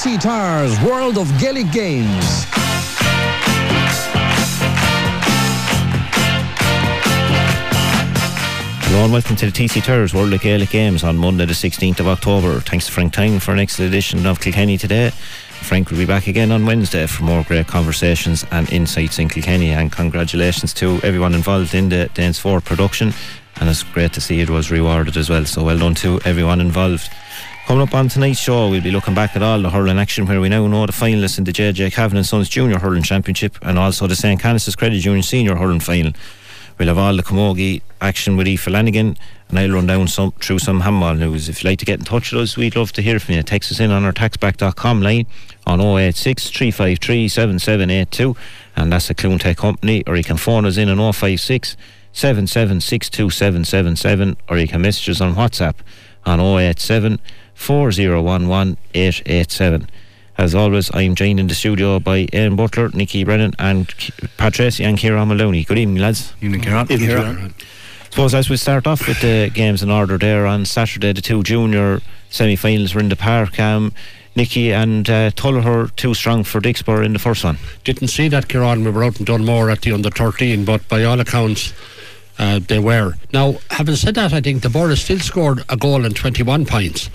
TC Tyres World of Gaelic Games. Hello and welcome to the TC Tyres World of Gaelic Games on Monday the 16th of October. Thanks to Frank Tyne for an next edition of Kilkenny today. Frank will be back again on Wednesday for more great conversations and insights in Kilkenny and congratulations to everyone involved in the Dance 4 production and it's great to see it was rewarded as well so well done to everyone involved. Coming up on tonight's show, we'll be looking back at all the hurling action where we now know the finalists in the JJ Kavanagh and Sons Junior Hurling Championship and also the St. Canice's Credit Junior Senior Hurling Final. We'll have all the Camogie action with Aoife Flanagan and I'll run down some through some handball news. If you'd like to get in touch with us, we'd love to hear from you. Text us in on our taxback.com line on 086 353 7782 and that's a Clune Tech company or you can phone us in on 056 7762777 or you can message us on WhatsApp on 087 4011 887. As always, I'm joined in the studio by Eamon Butler, Nicky Brennan, and Pat Tracy and Kieran Maloney. Good evening, lads. Evening, Kieran. Evening, Kieran. Suppose as we start off with the games in order there on Saturday, the two junior semi-finals were in the park. Um, Nicky and uh, Tullogher too strong for Dicksboro in the first one. Didn't see that, Kieran. We were out in Dunmore at the under 13, but by all accounts, uh, they were. Now, having said that, I think the Borough still scored a goal and 21 points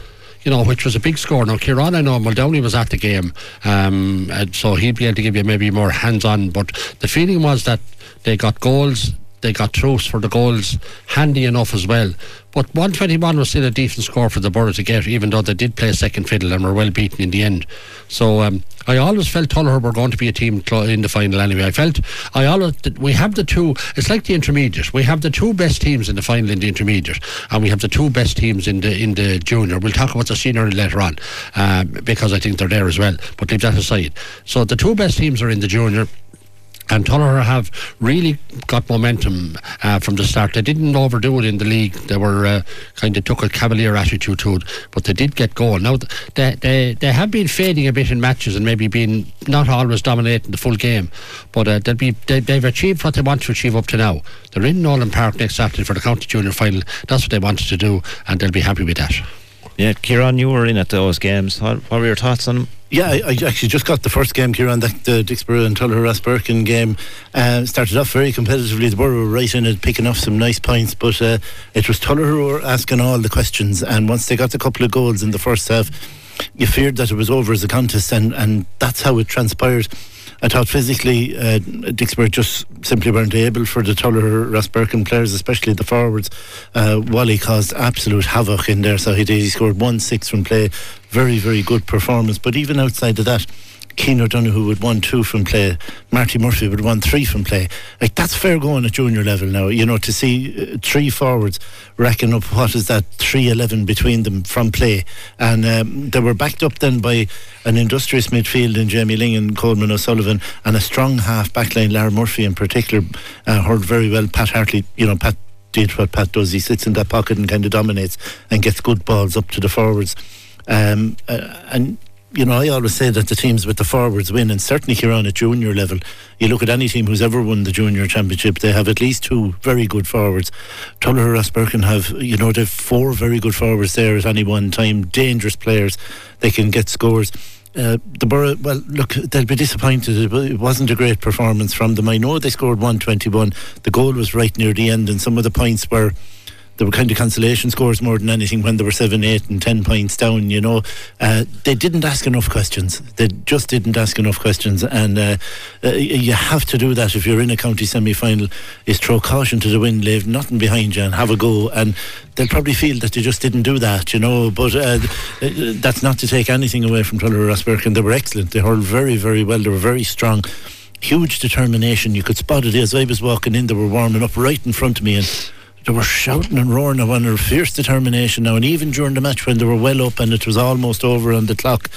you know, which was a big score. Now, Kieran, I know Muldowney was at the game, um, so he'd be able to give you maybe more hands on. But the feeling was that they got goals, they got throws for the goals, handy enough as well. But 121 was still a decent score for the Borough to get, even though they did play second fiddle and were well beaten in the end. So um, I always felt Tullogher were going to be a team in the final anyway. I felt I always we have the two. It's like the intermediate. We have the two best teams in the final in the intermediate, and we have the two best teams in the in the junior. We'll talk about the senior later on um, because I think they're there as well. But leave that aside. So the two best teams are in the junior and Tullogher have really got momentum uh, from the start. They didn't overdo it in the league. They were uh, kind of took a cavalier attitude to it, but they did get going. Now they, they they have been fading a bit in matches and maybe been not always dominating the full game, but uh, they'll be they, have achieved what they want to achieve up to now. They're in Nolan Park next Saturday for the county junior final. That's what they wanted to do, and they'll be happy with that. Yeah, Kieran, you were in at those games. What were your thoughts on them? Yeah, I, I, actually just got the first game, Kieran, the, the Dicksboro and Tullogher Rosbercon game. Uh, started off very competitively. The Borough were right in it, picking off some nice points, but uh, it was were asking all the questions. And once they got a couple of goals in the first half, you feared that it was over as a contest, and, and that's how it transpired. I thought physically uh, Dicksboro just simply weren't able for the Tullogher Rosbercon players, especially the forwards. Uh, Wally caused absolute havoc in there, so he did. He scored one six from play. Very, very good performance. But even outside of that, Keane O'Donoghue would won two from play. Marty Murphy would won three from play. Like that's fair going at junior level now. You know to see uh, three forwards racking up what is that three eleven between them from play, and um, they were backed up then by an industrious midfield in Jamie Ling and Coleman O'Sullivan, and a strong half backline. Lara Murphy in particular uh, heard very well. Pat Hartley, you know Pat did what Pat does. He sits in that pocket and kind of dominates and gets good balls up to the forwards. Um, uh, and you know, I always say that the teams with the forwards win, and certainly here on at junior level, you look at any team who's ever won the junior championship, they have at least two very good forwards. Tullogher Rosbercon have, you know, they've four very good forwards there at any one time, dangerous players. They can get scores. Uh, the Borough, well, look, they'll be disappointed. It wasn't a great performance from them. I know they scored 121. The goal was right near the end, and some of the points were there were kind of consolation scores more than anything when they were seven, eight, and ten points down. You know, uh, they didn't ask enough questions. They just didn't ask enough questions, and uh, uh, you have to do that if you're in a county semi-final. Is throw caution to the wind, leave nothing behind you, and have a go. And they'll probably feel that they just didn't do that. You know, but uh, uh, that's not to take anything away from Tullogher and They were excellent. They hurled very, very well. They were very strong huge determination. You could spot it as I was walking in. They were warming up right in front of me, and they were shouting and roaring of under fierce determination now. And even during the match when they were well up and it was almost over on the clock,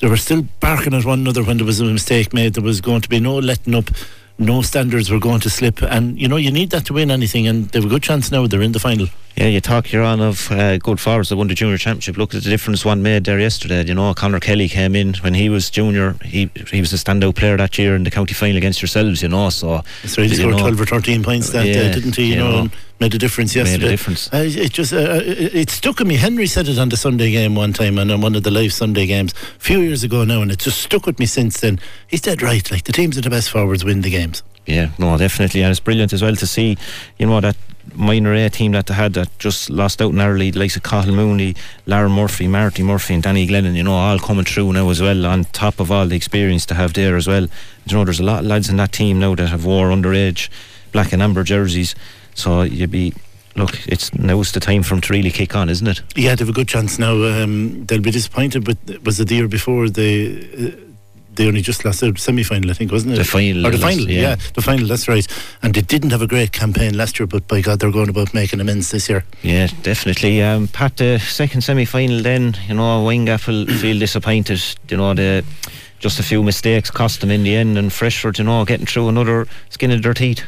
they were still barking at one another when there was a mistake made. There was going to be no letting up. No standards were going to slip, and you know you need that to win anything. And they have a good chance now. They're in the final. Yeah, you talk here on of uh, good forwards that won the junior championship. Look at the difference one made there yesterday. You know, Conor Kelly came in when he was junior. He he was a standout player that year in the county final against yourselves. You know, so so he scored know, twelve or thirteen points that yeah, day, didn't he? You, you know, know made a difference yesterday. Made a difference. Uh, it just uh, it, it stuck with me. Henry said it on the Sunday game one time and on one of the live Sunday games a few years ago now, and it just stuck with me since then. He's dead right. Like the teams that the best forwards win the games. Yeah, no, definitely, and it's brilliant as well to see, you know, that minor A team that they had that just lost out narrowly, like of Cathal Mooney, Lara Murphy, Marty Murphy, and Danny Glennon, you know, all coming through now as well, on top of all the experience to have there as well. You know, there's a lot of lads in that team now that have wore underage black and amber jerseys, so you'd be look, it's now's the time for them to really kick on, isn't it? Yeah, they have a good chance now. Um, they'll be disappointed, but was it the year before they? Uh, they only just lost the semi final, I think, wasn't it? The final. Or the final, yeah. yeah. the final, that's right. And they didn't have a great campaign last year, but by God, they're going about making amends this year. Yeah, definitely. Um, Pat, the second semi final then, you know, Windgap will feel disappointed. You know, the just a few mistakes cost them in the end, and Freshford, you know, getting through another skin of their teeth.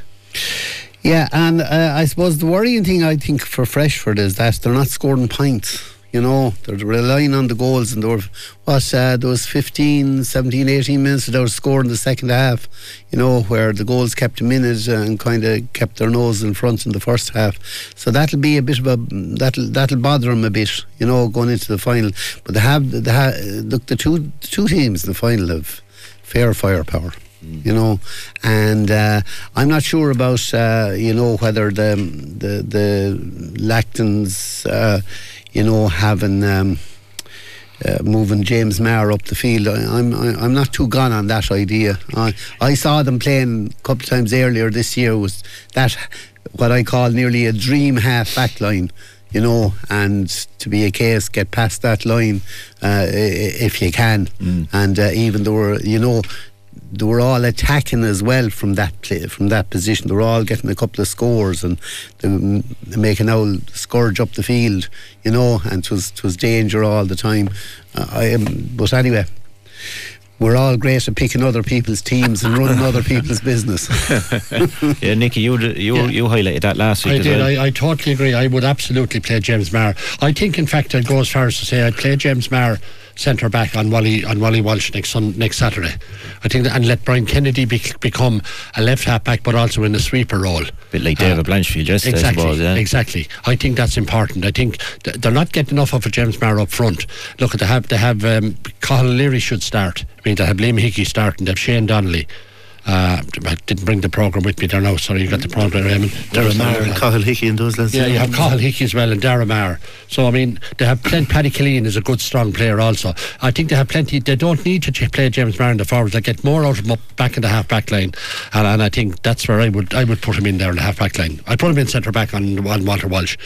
Yeah, and uh, I suppose the worrying thing I think for Freshford is that they're not scoring points. You know, they're relying on the goals, and there were what uh, there was 15, 17, 18 minutes that they were scoring the second half. You know, where the goals kept in it and kind of kept their nose in front in the first half. So that'll be a bit of a that'll that'll bother them a bit. You know, going into the final. But they have they have, look the two the two teams in the final have fair firepower you know, and uh, I'm not sure about uh, you know whether the the the Lactons, uh, you know, having. Um, uh, moving James Maher up the field. I, I'm I'm not too gone on that idea. I I saw them playing a couple of times earlier this year. Was that what I call nearly a dream half back line? You know, and to be a case, get past that line uh, if you can. Mm. And uh, even though you know they were all attacking as well from that play, from that position. They were all getting a couple of scores and they were making old scourge up the field, you know, and it was, it was danger all the time. Uh, I, um, but anyway, we're all great at picking other people's teams and running other people's business. yeah, Nicky, you you Yeah. you highlighted that last week I did. well. I, I totally agree. I would absolutely play James Maher. I think, in fact, I'd go as far as to say I'd play James Maher centre back on Wally on Wally Walsh next sun, next Saturday. I think that, and let Brian Kennedy be, become a left half back, but also in the sweeper role. bit like David Blanchfield yesterday, Exactly, I suppose. Yeah. exactly. I think that's important. I think th- they're not getting enough of a James Maher up front. Look, they have they have um, Cathal Leary should start. I mean, they have Liam Hickey starting. They have Shane Donnelly. Uh, I didn't bring the program with me there now. Sorry, you got the program, Raymond. Darren Maher and Cahill Hickey and those lads. Yeah, you have Cahill Hickey as well and Dara Maher. So, I mean, they have plenty. Paddy Killeen is a good, strong player also. I think they have plenty. They don't need to play James Maher in the forwards. They get more out of him up back in the half back line. And, and I think that's where I would I would put him in there in the half back line. I'd put him in centre back on, on Walter Walsh.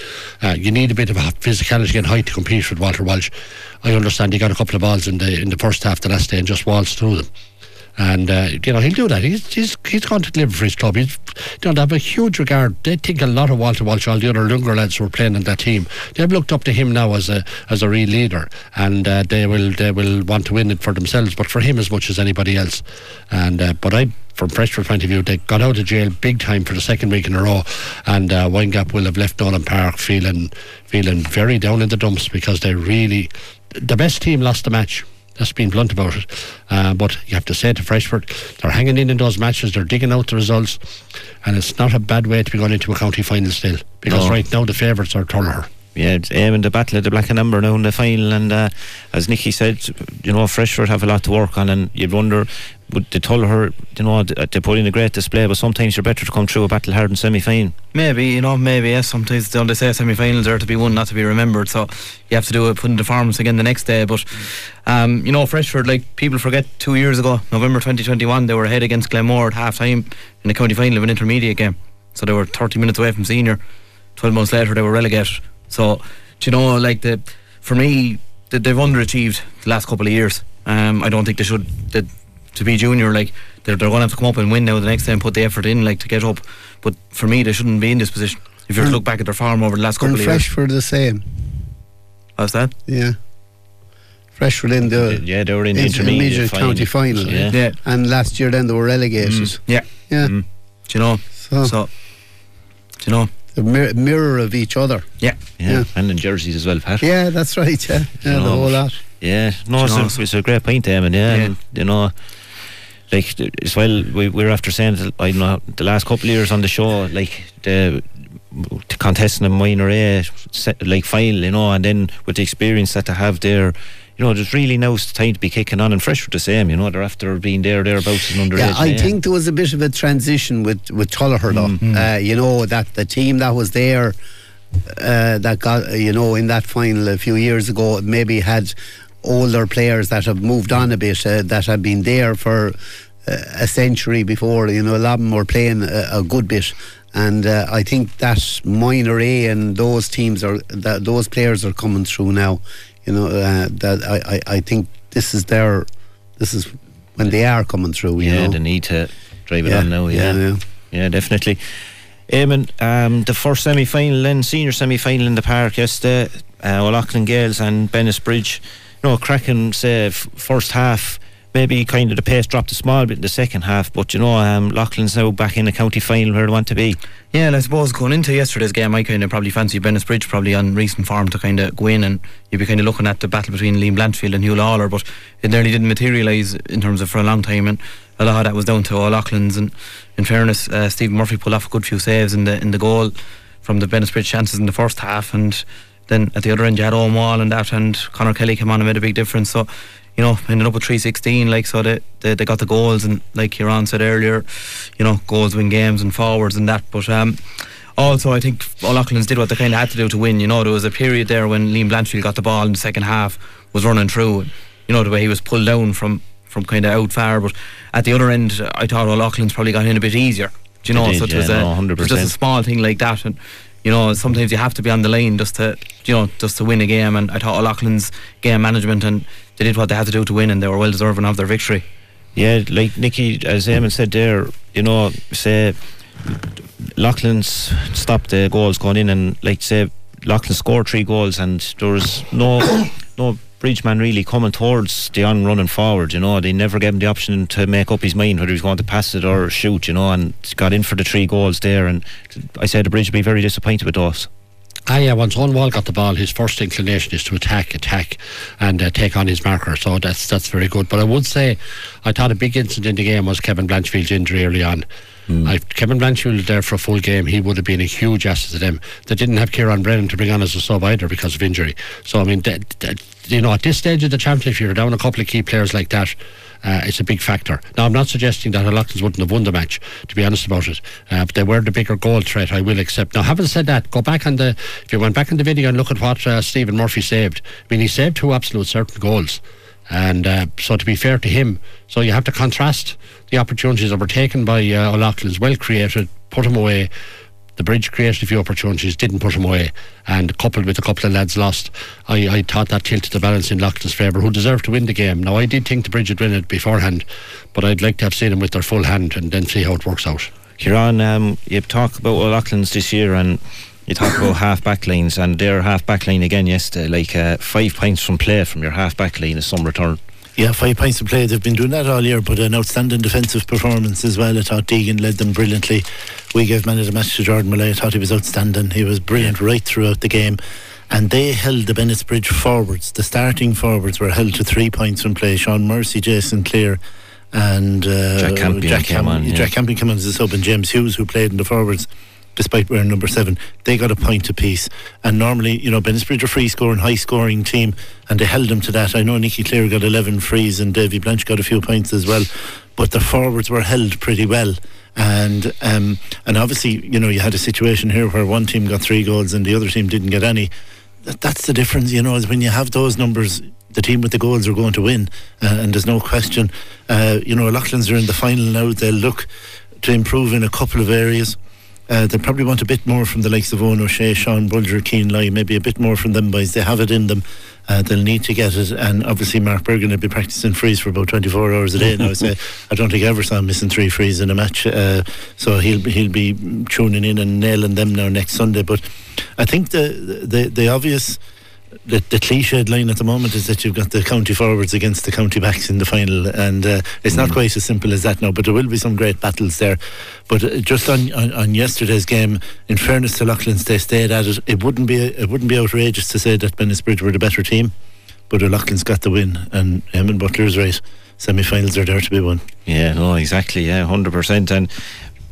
Uh, you need a bit of a physicality and height to compete with Walter Walsh. I understand he got a couple of balls in the in the first half the last day and just waltzed through them. And uh, you know he'll do that. He's, he's he's going to deliver for his club. He's you know have a huge regard. They think a lot of Walter Walsh. All the other younger lads who are playing in that team. They've looked up to him now as a as a real leader, and uh, they will they will want to win it for themselves, but for him as much as anybody else. And uh, but I. From Freshford point of view, they got out of jail big time for the second week in a row, and uh, will have left Nolan Park feeling feeling very down in the dumps because they really the best team lost the match. That's being blunt about it. Uh, but you have to say to Freshford, they're hanging in in those matches, they're digging out the results, and it's not a bad way to be going into a county final still. Because No. right now the favourites are Turner. yeah, it's aiming the battle of the black and amber now in the final. And uh, as Nicky said, you know, Freshford have a lot to work on, and you'd wonder they tell her, you know, they put in a great display, but sometimes you're better to come through a battle hard in semi final. Maybe, you know, maybe, yes. Sometimes they say semi finals are to be won, not to be remembered. So you have to do it, put in the performance again the next day. But, um, you know, Freshford, like people forget two years ago, November 2021, they were ahead against Glenmore at half time in the county final of an intermediate game. So they were 30 minutes away from senior. 12 months later, they were relegated. So, you know, like, the for me, they- they've underachieved the last couple of years. Um, I don't think they should. They, to be junior, like they're, they're going to have to come up and win now the next time, put the effort in, like to get up. But for me, they shouldn't be in this position. If you were to And- look back at their farm over the last couple and of years, Freshford the same. how's that? Yeah. Freshford in the yeah, they were in the intermediate intermediate final. county final. Yeah. Yeah, And last year then they were relegated. Mm, yeah. Yeah. Mm. Do you know? So, So, do you know? the mir- mirror of each other. Yeah, Yeah. Yeah. and in jerseys as well, Pat. Yeah, that's right. Yeah, yeah the know, whole lot. Yeah, no, it's you know- a, it's a great point, Eamon. Yeah, Yeah. and, you know, like as well, we we're after saying I know the last couple of years on the show, like the to contesting a minor A set, like final, you know, and then with the experience that they have there. You know, there's really now time to be kicking on, and fresh with the same. You know, they're after being there, thereabouts, and underage. Yeah, I yeah. think there was a bit of a transition with with Tullogher though. Mm-hmm. Uh, you know that the team that was there, uh, that got you know in that final a few years ago, maybe had older players that have moved on a bit, uh, that have been there for uh, a century before. You know, a lot of them were playing a, a good bit. And uh, I think that minor A and those teams are that those players are coming through now. You know uh, that I, I, I think this is their this is when they are coming through. You yeah, know? they need to drive it Yeah, on now. yeah, Yeah, yeah. yeah, definitely. Eamon, um, the first semi final, then senior semi final in the park yesterday, uh, O'Loughlin Gaels and Bennettsbridge. Know, cracking, say, f- first half. Maybe kind of the pace dropped a small bit in the second half, but you know, um, Loughlin's now back in the county final where they want to be. Yeah, and I suppose going into yesterday's game, I kind of probably fancy Bennettsbridge probably on recent form to kind of go in and you'd be kind of looking at the battle between Liam Blanchfield and Hugh Lawler, but it nearly didn't materialise in terms of for a long time, and a lot of that was down to O'Loughlin's. And in fairness, uh, Stephen Murphy pulled off a good few saves in the in the goal from the Bennettsbridge chances in the first half, and then at the other end you had Owen Wall and that, and Conor Kelly came on and made a big difference. So you know, ended up with 316, like, so they, they, they got the goals, and like Kieran said earlier, you know, goals win games and forwards and that. But um, also, I think O'Loughlin's did what they kind of had to do to win. You know, there was a period there when Liam Blanchfield got the ball in the second half, was running through, and, you know, the way he was pulled down from, from kind of out far. But at the other end, I thought O'Loughlin's probably got in a bit easier. Do you know, did, so it yeah, was, no, a, it was just a small thing like that. And, you know, sometimes you have to be on the line just to, you know, just to win a game. And I thought O'Loughlin's game management and they did what they had to do to win, and they were well deserving of their victory. Yeah, like Nicky, as Eamon said there, you know, say Loughlin's stopped the goals going in, and like say Loughlin scored three goals, and there was no no Bridgeman really coming towards the on running forward. You know, they never gave him the option to make up his mind whether he was going to pass it or shoot. You know, and got in for the three goals there, and I said the Bridge would be very disappointed with those. Ah, yeah, once Wall got the ball, his first inclination is to attack, attack, and uh, take on his marker. So that's that's very good. But I would say, I thought a big incident in the game was Kevin Blanchfield's injury early on. I, Kevin Blanchfield was there for a full game. He would have been a huge asset to them. They didn't have Kieran Brennan to bring on as a sub either because of injury. So I mean, you know, at this stage of the championship, you're down a couple of key players like that. Uh, it's a big factor. Now, I'm not suggesting that O'Loughlin's wouldn't have won the match, to be honest about it. Uh, but they were the bigger goal threat, I will accept. Now, having said that, go back on the, if you went back in the video and look at what uh, Stephen Murphy saved, I mean, he saved two absolute certain goals. And uh, so, to be fair to him, so you have to contrast the opportunities that were taken by uh, O'Loughlin's, well created, put him away. The bridge created a few opportunities, didn't put him away, and coupled with a couple of lads lost, I, I thought that tilted the balance in Loughlin's favour, who deserved to win the game. Now, I did think the bridge would win it beforehand, but I'd like to have seen them with their full hand and then see how it works out. Kieran, um, you talk about O'Loughlin's this year and you talk about half back lines and their half back line again yesterday, like uh, five points from play from your half back line is some return. Yeah, five points to play. They've been doing that all year, but an outstanding defensive performance as well. I thought Deegan led them brilliantly. We gave man of the match to Jordan Molloy. I thought he was outstanding. He was brilliant right throughout the game. And they held the Bennettsbridge forwards. The starting forwards were held to three points from play. Sean Mercy, Jason Clear, and uh, Jack Campion Jack, came on, yeah. Jack Campion came on as a sub, and James Hughes, who played in the forwards, despite wearing number seven, they got a point apiece. And normally, you know, Bennettsbridge are free scoring, high scoring team, and they held them to that. I know Nicky Cleere got 11 frees and Davy Blanche got a few points as well, but the forwards were held pretty well. And um, and obviously, you know, you had a situation here where one team got three goals and the other team didn't get any. That, that's the difference, you know, is when you have those numbers, the team with the goals are going to win, uh, and there's no question. Uh, you know, Loughlin's are in the final now. They'll look to improve in a couple of areas. Uh, they probably want a bit more from the likes of Owen O'Shea, Sean Bulger, Keen Lai, maybe a bit more from them boys. They have it in them. Uh, they'll need to get it. And obviously, Mark Bergin will be practicing frees for about 24 hours a day And now. So I don't think I ever saw him missing three frees in a match. Uh, so he'll, be- he'll be tuning in and nailing them now next Sunday. But I think the, the, the obvious the, the cliched line at the moment is that you've got the county forwards against the county backs in the final, and uh, it's not quite as simple as that now. But there will be some great battles there. But uh, just on, on on yesterday's game, in fairness to Loughlin's, they stayed at it. It wouldn't be it wouldn't be outrageous to say that Bennettsbridge were the better team, but Loughlin's got the win, and Eamon Butler's right. Semi-finals are there to be won. Yeah, no, exactly. Yeah, hundred percent. And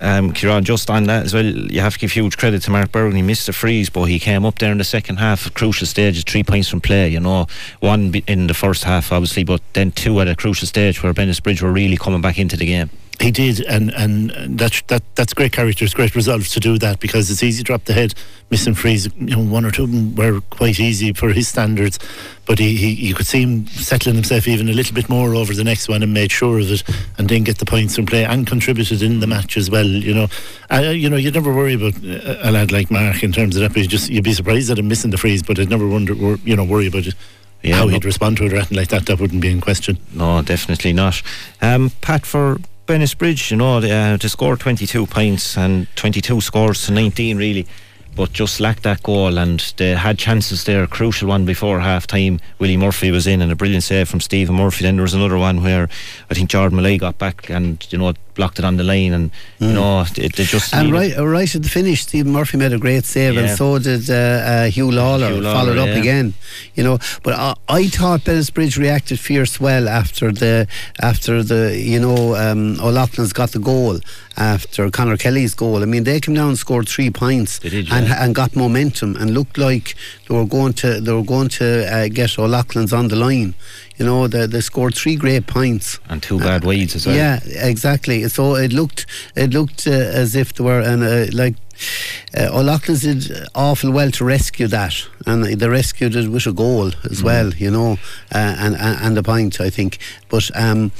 um, Kieran, just on that as well, you have to give huge credit to Mark Bergin. He missed the frees, but he came up there in the second half, crucial stages, three points from play. You know, one in the first half, obviously, but then two at a crucial stage where Bennettsbridge were really coming back into the game. He did, and and that that that's great character. characters, great resolve to do that because it's easy to drop the head, missing frees. You know, one or two of them were quite easy for his standards, but he, he you could see him settling himself even a little bit more over the next one and made sure of it, and then get the points from play and contributed in the match as well. You know, uh, you know you never worry about a lad like Mark in terms of that. But you just you'd be surprised at him missing the frees, but I'd never wonder, you know, worry about it. Yeah, how he'd respond to it or anything like that, that wouldn't be in question. No, definitely not. Um, Pat, for Bennettsbridge, you know, uh, to score 22 points and 22 scores to 19 really but just lacked that goal and they had chances there, a crucial one before half time. Willie Murphy was in and a brilliant save from Stephen Murphy. Then there was another one where I think Jordan Molloy got back and you know blocked it on the line and mm. you know it, they just and right right at the finish Stephen Murphy made a great save yeah. and so did uh, uh, Hugh Lawler, Hugh Lawler followed up again you know but I, I thought Bennettsbridge reacted fierce well after the after the you know um, O'Loughlin's got the goal after Conor Kelly's goal. I mean, they came down and scored three points did, yeah. And, and got momentum and looked like they were going to they were going to uh, get O'Loughlin's on the line. You know, they, they scored three great points and two bad uh, wides as well. Yeah, exactly. So it looked it looked uh, as if they were and uh, like. Uh, O'Loughlin's did awful well to rescue that, and they rescued it with a goal as mm. well, you know, uh, and, and and a point, I think. But um,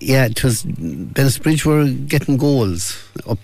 yeah, it was Bennettsbridge were getting goals up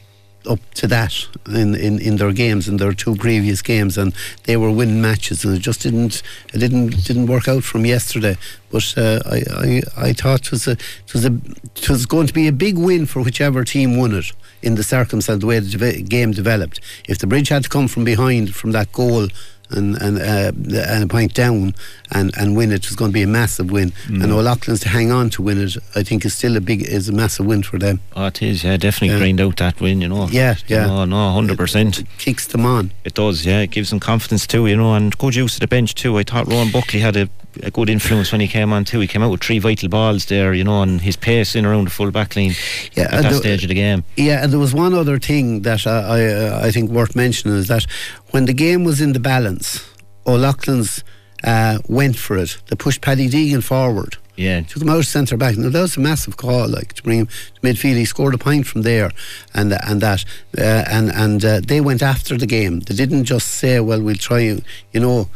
up to that in, in, in their games in their two previous games and they were winning matches and it just didn't it didn't didn't work out from yesterday. But uh, I, I I thought it was a it was a it was going to be a big win for whichever team won it in the circumstance the way the game developed. If the bridge had to come from behind from that goal and and, uh, and a point down and, and win it was going to be a massive win. Mm. And O'Loughlin's to hang on to win it, I think, is still a big is a massive win for them. Oh, it is. Yeah, definitely grind out that win. You know. Yeah, yeah. No, no, hundred percent. Kicks them on. It does. Yeah, it gives them confidence too. You know, and good use of the bench too. I thought Rowan Buckley had a a good influence when he came on too. He came out with three vital balls there, you know, and his pace in around the full back line yeah, at that the, stage of the game. Yeah, and there was one other thing that I I, I think worth mentioning is that when the game was in the balance, O'Loughlin's uh, went for it. They pushed Paddy Deegan forward. Yeah. Took him out centre back. Now that was a massive call, like to bring him to midfield. He scored a point from there, and and that, uh, and and uh, they went after the game. They didn't just say, "Well, we'll try," you know,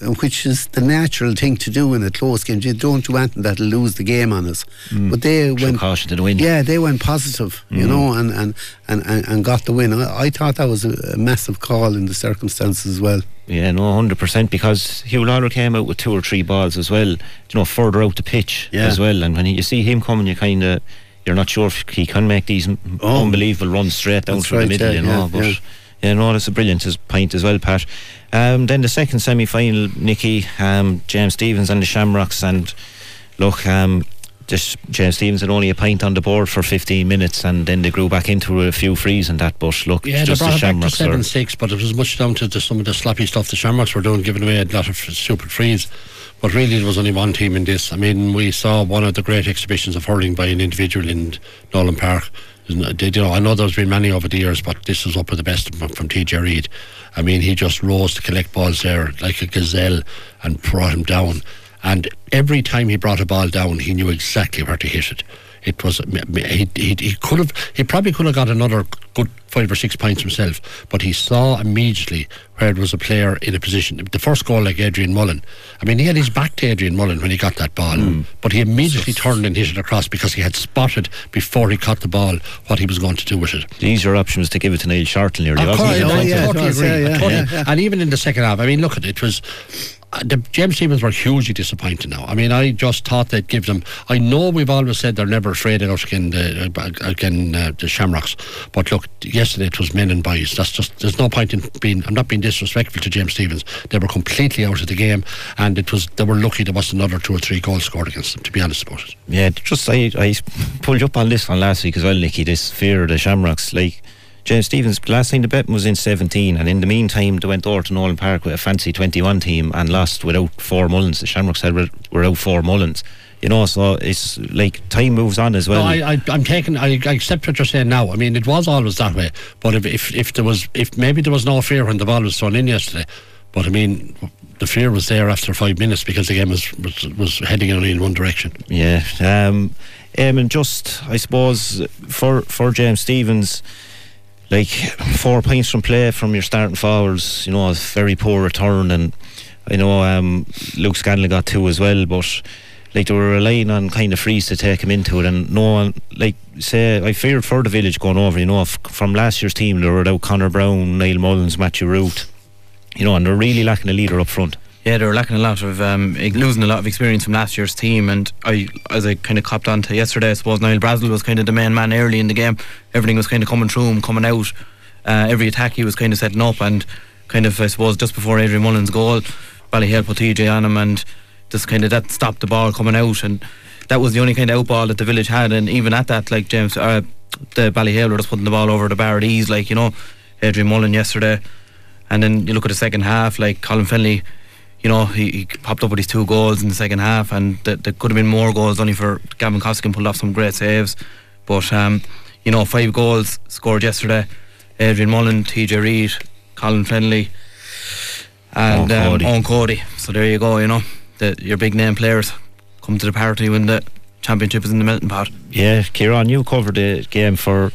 which is the natural thing to do in a close game. You don't do anything that'll lose the game on us. Mm. But they went caution to the win. Yeah, they went positive, mm. you know, and, and, and, and, and got the win. I, I thought that was a, a, massive call in the circumstances as well. Yeah, no, hundred percent. Because Hugh Lawler came out with two or three balls as well. You know, further out the pitch yeah. as well. And when you see him coming, you kind of you're not sure if he can make these oh. unbelievable runs straight down through right, the middle. Yeah, you know, yeah, but. Yeah, no, that's a brilliant point as well, Pat. Um, then the second semi final, Nicky, um, James Stephens and the Shamrocks. And look, um, just James Stephens had only a pint on the board for 15 minutes and then they grew back into a few frees and that but look yeah just they brought the it back to 7 6 but it was much down to the, some of the sloppy stuff the Shamrocks were doing giving away a lot of stupid frees but really there was only one team in this I mean we saw one of the great exhibitions of hurling by an individual in Nolan Park you know, I know there's been many over the years, but this is up with the best from, from TJ Reid. I mean, he just rose to collect balls there like a gazelle and brought him down. And every time he brought a ball down, he knew exactly where to hit it it was he, he, he could have he probably could have got another good five or six points himself but he saw immediately where it was a player in a position. The first goal like Adrian Mullen I mean he had his back to Adrian Mullen when he got that ball mm. but he immediately turned and hit it across because he had spotted before he caught the ball what he was going to do with it. The easier option was to give it to Neil Sharton nearly of course, oh, yeah, totally agree. yeah, yeah, totally. And even in the second half I mean look at it, it was the James Stephens were hugely disappointed now. I mean, I just thought they'd give them. I know we've always said they're never afraid of us again, the, uh, again uh, the Shamrocks, but look, yesterday it was men and boys. That's just there's no point in being. I'm not being disrespectful to James Stephens. They were completely out of the game, and it was they were lucky there was another two or three goals scored against them. To be honest about it. Yeah, just I I pulled up on this one last week as well, Nicky. This fear of the Shamrocks, like James Stephens, last time the bet was in 17, and in the meantime, they went over to Nolan Park with a fancy 21 team and lost without four Mullins. The Shamrocks said were, were out four Mullins. You know, so it's like time moves on as well. No, I, I, I'm taking. I, I accept what you're saying now. I mean, it was always that way. But if, if if there was, if maybe there was no fear when the ball was thrown in yesterday, but I mean, the fear was there after five minutes because the game was was, was heading only in one direction. Yeah. Um, um, and just, I suppose, for for James Stephens, like four points from play from your starting forwards, you know, a very poor return. And I know um, Luke Scanlon got two as well, but like they were relying on kind of frees to take him into it. And no one, like, say, I feared for the village going over, you know, from last year's team, they were without Connor Brown, Niall Mullins, Matthew Ruth, you know, and they're really lacking a leader up front. Yeah, they were lacking a lot of um, losing a lot of experience from last year's team, and I, as I kind of copped on to yesterday, I suppose Niall Brazel was kind of the main man early in the game. Everything was kind of coming through him, coming out. Uh, every attack he was kind of setting up, and kind of I suppose just before Adrian Mullen's goal, Ballyhale put TJ on him, and just kind of that stopped the ball coming out, and that was the only kind of out ball that the village had, and even at that, like James, uh, the Ballyhale were just putting the ball over the bar at ease, like you know, Adrian Mullen yesterday, and then you look at the second half, like Colin Fennelly you know, he, he popped up with his two goals in the second half, and th- there could have been more goals only for Gavin Costigan pulled off some great saves. But, um, you know, five goals scored yesterday. Adrian Mullen, TJ Reid, Colin Fennelly, and Eoin um, Cody. Eoin Cody. So there you go, you know, the, your big name players come to the party when the championship is in the melting pot. Yeah, Kieran, you covered the game for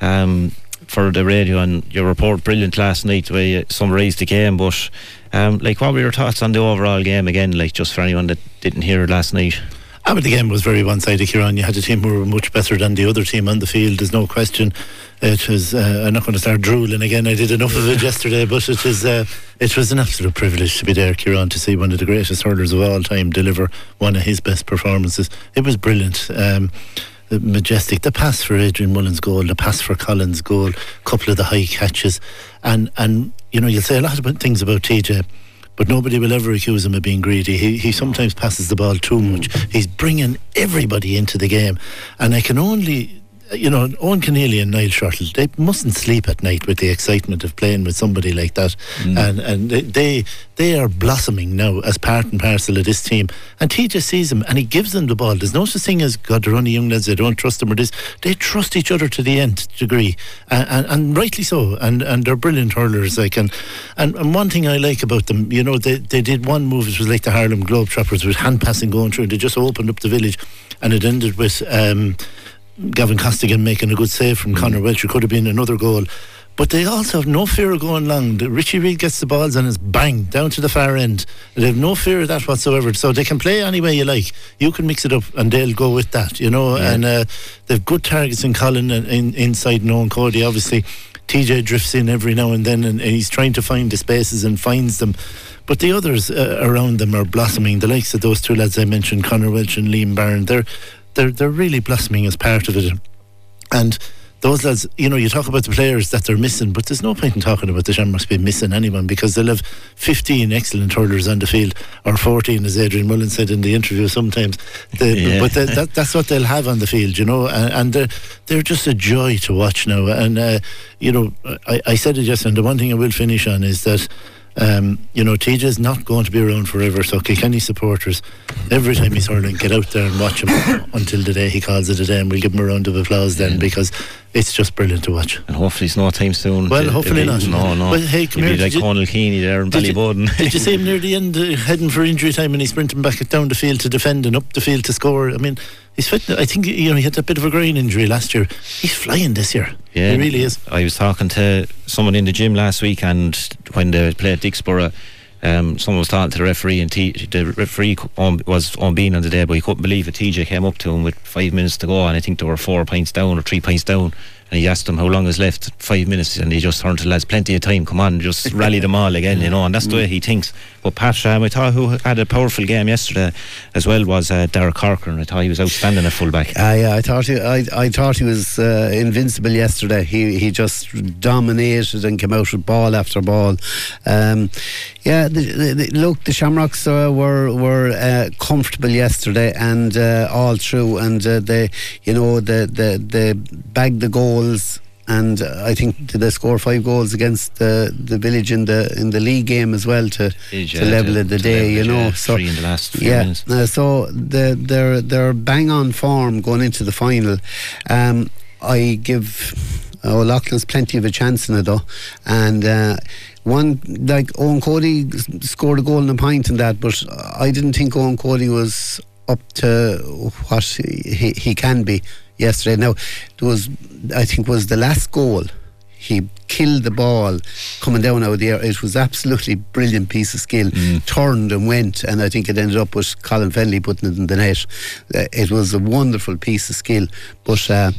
um, for the radio and your report brilliant last night where you summarised the game. But um, like, what were your thoughts on the overall game again? Like, just for anyone that didn't hear it last night. I mean, the game was very one-sided, Kieran. You had a team who were much better than the other team on the field. There's no question. It was. Uh, I'm not going to start drooling again. I did enough of it yesterday, but it was. Uh, it was an absolute privilege to be there, Kieran, to see one of the greatest hurlers of all time deliver one of his best performances. It was brilliant. Um, majestic. The pass for Adrian Mullen's goal, the pass for Collins' goal, a couple of the high catches, and and you know you'll say a lot of things about TJ. But nobody will ever accuse him of being greedy. He, he sometimes passes the ball too much. He's bringing everybody into the game. And I can only, you know, Owen Keneally and Niall Shortall, they mustn't sleep at night with the excitement of playing with somebody like that. And and they- they they are blossoming now as part and parcel of this team. And TJ sees them and he gives them the ball. There's no such thing as, God, they're only young lads, they don't trust them or this. They trust each other to the nth degree. And, and, and rightly so. And and they're brilliant hurlers. Like, and, and, and one thing I like about them, you know, they, they did one move, it was like the Harlem Globetrotters with hand passing going through. They just opened up the village and it ended with um, Gavin Costigan making a good save from Conor Welch. It could have been another goal. But they also have no fear of going long. Richie Reid gets the balls and it's bang down to the far end. They have no fear of that whatsoever. So they can play any way you like. You can mix it up and they'll go with that, you know. And uh, they've good targets in Colin and in, inside Nolan Cody, obviously. TJ drifts in every now and then and, and he's trying to find the spaces and finds them. But the others uh, around them are blossoming. The likes of those two lads I mentioned, Conor Welch and Liam Barron, they're, they're, they're really blossoming as part of it. And those lads, you know, you talk about the players that they're missing, but there's no point in talking about the Shamrocks being missing anyone because they'll have 15 excellent hurlers on the field, or 14, as Adrian Mullen said in the interview sometimes. The, Yeah. But the, that, that's what they'll have on the field, you know, and, and they're, they're just a joy to watch now. And, uh, you know, I, I said it just, and the one thing I will finish on is that. Um, you know, TJ is not going to be around forever. So Kilkenny supporters, every time he's hurling, get out there and watch him until the day he calls it a day, and we'll give him a round of applause then because it's just brilliant to watch. And hopefully it's no time soon. Well, to- hopefully not. No, no. Well, hey, come here, be like did Conal Keaney there in Did Ballyboden. did you see him near the end, uh, heading for injury time, and he's sprinting back down the field to defend and up the field to score? I mean, he's fit. I think you know he had a bit of a groin injury last year. He's flying this year. Yeah, he really is. I was talking to someone in the gym last week, and when they played Dicksboro, um, someone was talking to the referee, and T- the referee on, was on being on the day, but he couldn't believe it. TJ came up to him with five minutes to go, and I think there were four points down or three points down. And he asked him how long is left. Five minutes, and he just turned to lads, plenty of time. Come on, just rally them all again, you know. And that's the way he thinks. But Pat, um, I thought who had a powerful game yesterday as well was uh, Derek Corcoran. I thought he was outstanding at fullback. Uh, yeah, I thought he, I, I thought he was uh, invincible yesterday. He he just dominated and came out with ball after ball. Um, yeah, the, the, the, look, the Shamrocks uh, were were uh, comfortable yesterday and uh, all through, and uh, they, you know, they they they bagged the goals and uh, I think did they score five goals against the the village in the in the league game as well to to level it the day, you know. yeah, So three in the last few yeah, minutes. uh, so the, they're they're bang on form going into the final. Um, I give O'Loughlin's plenty of a chance in it though, and. Uh, one like Eoin Cody scored a goal and a pint in that, but I didn't think Eoin Cody was up to what he, he can be yesterday. Now, there was I think was the last goal he killed the ball coming down out of the air. It was absolutely brilliant piece of skill. Turned and went, and I think it ended up with Colin Fennelly putting it in the net. Uh, it was a wonderful piece of skill, but. Uh,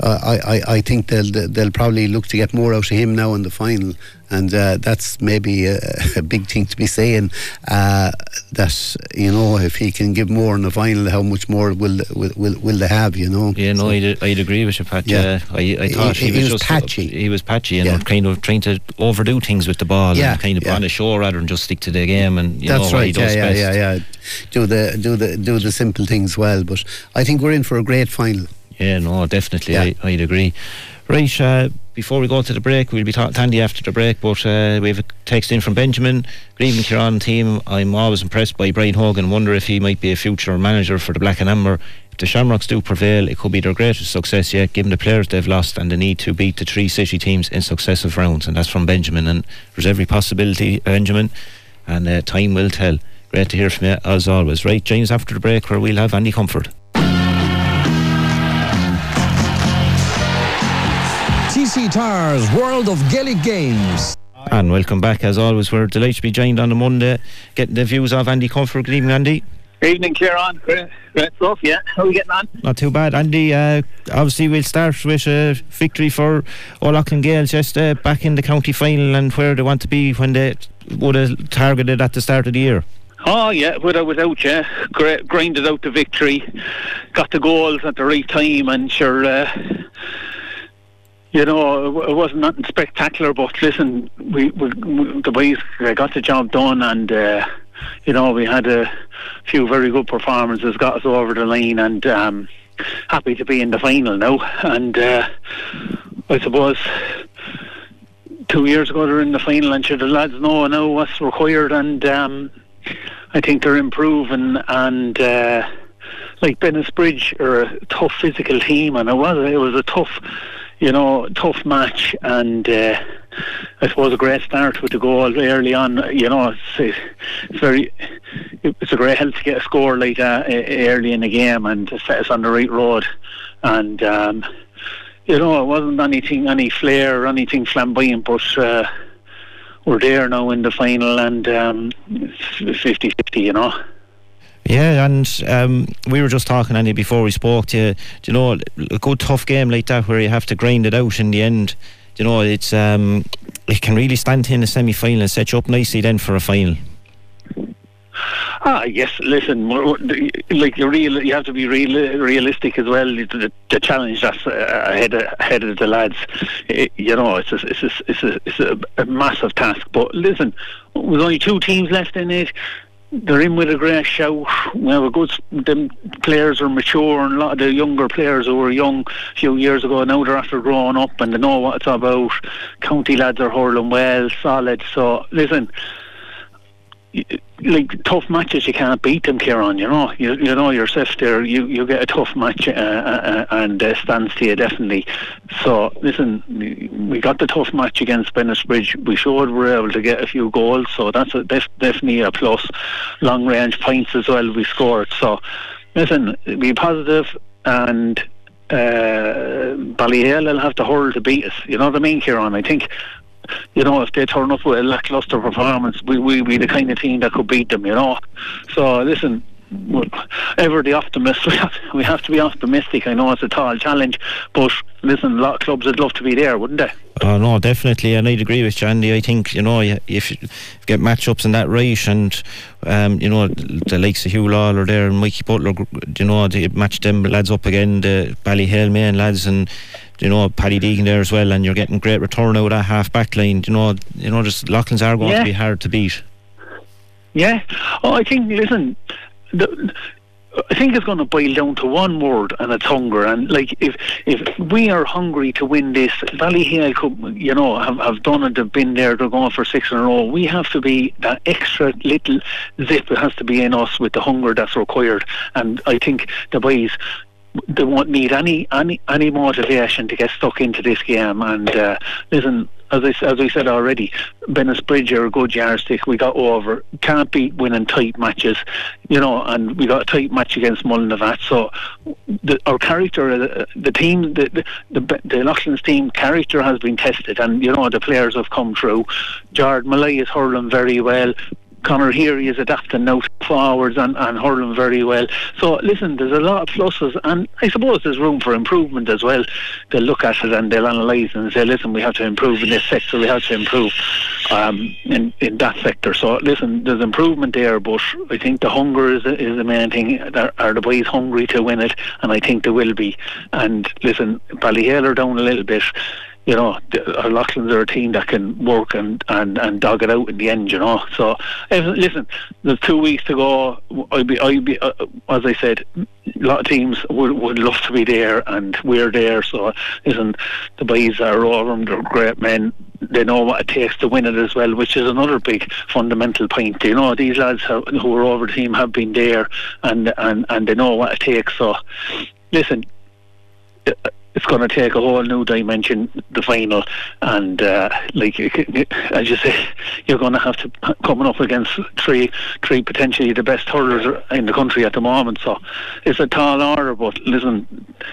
I, I, I think they'll they'll probably look to get more out of him now in the final, and uh, that's maybe a, a big thing to be saying. Uh, that you know, if he can give more in the final, how much more will will will, will they have? You know. Yeah, no, I'd, I'd agree with you, Pat. Yeah. I, I thought He- he, he was, was just patchy. He was patchy and Yeah. kind of trying to overdo things with the ball Yeah, and kind of yeah. on the show rather than just stick to the game and you That's know right. Yeah, yeah, best. yeah, yeah. Do the do the do the simple things well. But I think we're in for a great final. Yeah, no, definitely. Yeah. I, I'd agree. Right, uh, before we go to the break, we'll be talking to Andy after the break, but uh, we have a text in from Benjamin. Good evening, Kieran team. I'm always impressed by Brian Hogan. Wonder if he might be a future manager for the Black and Amber. If the Shamrocks do prevail, it could be their greatest success yet, given the players they've lost and the need to beat the three city teams in successive rounds. And that's from Benjamin. And there's every possibility, Benjamin, and uh, time will tell. Great to hear from you, as always. Right, James, after the break, where we'll have Andy Comerford. TC Tyres World of Gaelic Games. And welcome back as always. We're delighted to be joined on a Monday, getting the views of Andy Comerford. Good evening, Andy. Evening, Kieran. Great, great stuff, yeah. How are we getting on? Not too bad, Andy. Uh, obviously, we'll start with a victory for O'Loughlin Gaels just uh, back in the county final and where they want to be when they would have targeted at the start of the year. Oh, yeah, without, without yeah. Great, grinded out the victory, got the goals at the right time, and sure, uh, you know, it wasn't nothing spectacular, but listen, we, we, we the boys got the job done, and, uh, you know, we had a few very good performances, got us over the line, and um, happy to be in the final now. And uh, I suppose two years ago they were in the final, and sure the lads know now what's required, and um, I think they're improving. And uh, like Bennettsbridge are a tough physical team, and it was it was a tough, you know, tough match, and. Uh, I suppose a great start with the goal early on. You know, it's, it's very, it's a great help to get a score like that early in the game and to set us on the right road. And um, you know, it wasn't anything, any flair or anything flamboyant, but uh, we're there now in the final, and um, 50-50, You know. Yeah, and um, we were just talking, Andy, before we spoke to you. Do you know, a good tough game like that where you have to grind it out in the end. do You know, it's um, it can really stand in the semi final and set you up nicely then for a final. Ah, yes. Listen, like you're real, you have to be real, realistic as well. The, the challenge that's uh, ahead of, ahead of the lads, eh, you know, it's a, it's a, it's a, it's a, a massive task. But listen, with only two teams left in it. They're in with a great show. We have a good. Them players are mature, and a lot of the younger players who were young a few years ago now they're after growing up and they know what it's about. County lads are hurling well, solid. So listen, like tough matches, you can't beat them, Kieran. You know, you, you know yourself there. You you get a tough match, uh, uh, and uh, stands to you definitely. So listen, we got the tough match against Bridge. We showed we were able to get a few goals, so that's a, def- definitely a plus. Long range points as well we scored. So listen, be positive and. Uh, Ballyhale will have to hurl to beat us. You know what I mean, Kieran? I think you know, if they turn up with a lackluster performance, we we be the kind of team that could beat them. You know, so listen. Ever the optimist, we have, we have to be optimistic. I know it's a tall challenge, but listen, a lot of clubs would love to be there, wouldn't they? Oh no, definitely, and I'd agree with you, Andy. I think you know if you get matchups in that right, and um, you know the likes of Hugh Lawler there and Mikey Butler, you know they match them lads up again, the Ballyhale main lads, and you know Paddy Deegan there as well, and you're getting great return out of that half back line. You know, you know, just Loughlin's are going Yeah. to be hard to beat. Yeah. Oh, I think. Listen, the, I think it's going to boil down to one word, and it's hunger. And like if if we are hungry to win this, Ballyhale, could, you know, have, have done it. They've been there. They're going for six in a row. We have to be that extra little zip. It has to be in us with the hunger that's required. And I think the boys they won't need any any any motivation to get stuck into this game. And uh, listen, as I, as I said already, Bennettsbridge are a good yardstick. We got over. Can't beat winning tight matches, you know, and we got a tight match against Mullinavat. So the, our character, the, the team, the, the, the, the Loughlin's team character has been tested, and, you know, the players have come through. Jared Molloy is hurling very well. Connor here is adapting now forwards and, and hurling very well. So listen, there's a lot of pluses and I suppose there's room for improvement as well. They'll look at it and they'll analyse and say, listen, we have to improve in this sector, we have to improve um, in, in that sector. So listen, there's improvement there, but I think the hunger is, is the main thing. Are, are the boys hungry to win it? And I think they will be. And listen, Ballyhale are down a little bit you know, O'Loughlin's are a team that can work and, and, and dog it out in the end, you know. So, listen, there's two weeks to go. I'd be, I'd be uh, as I said, a lot of teams would, would love to be there, and we're there. So, listen, the boys are over them, they're great men. They know what it takes to win it as well, which is another big fundamental point. You know, these lads have, who are over the team have been there, and, and, and they know what it takes. So, listen, it's going to take a whole new dimension, the final, and uh, like as you say, you're going to have to coming up against three, three potentially the best hurlers in the country at the moment. So it's a tall order, but listen,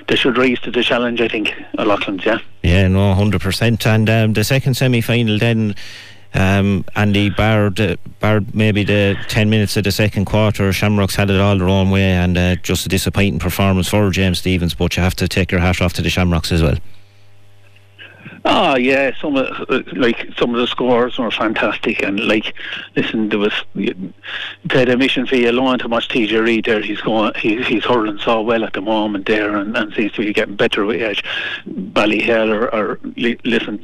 they should rise to the challenge. I think, Loughlin's, yeah. Yeah, no, hundred percent. And um, the second semi-final then um, Andy barred, uh, barred maybe the 10 minutes of the second quarter. Shamrocks had it all their own way and uh, just a disappointing performance for James Stephens. but you have to take your hat off to the Shamrocks as well. Oh yeah, some of like some of the scores were fantastic, and like, listen, there was paid admission fee alone to watch TJ Reid there. He's going, he, he's hurling so well at the moment there, and, and seems to be getting better with age. Ballyhale or, or listen,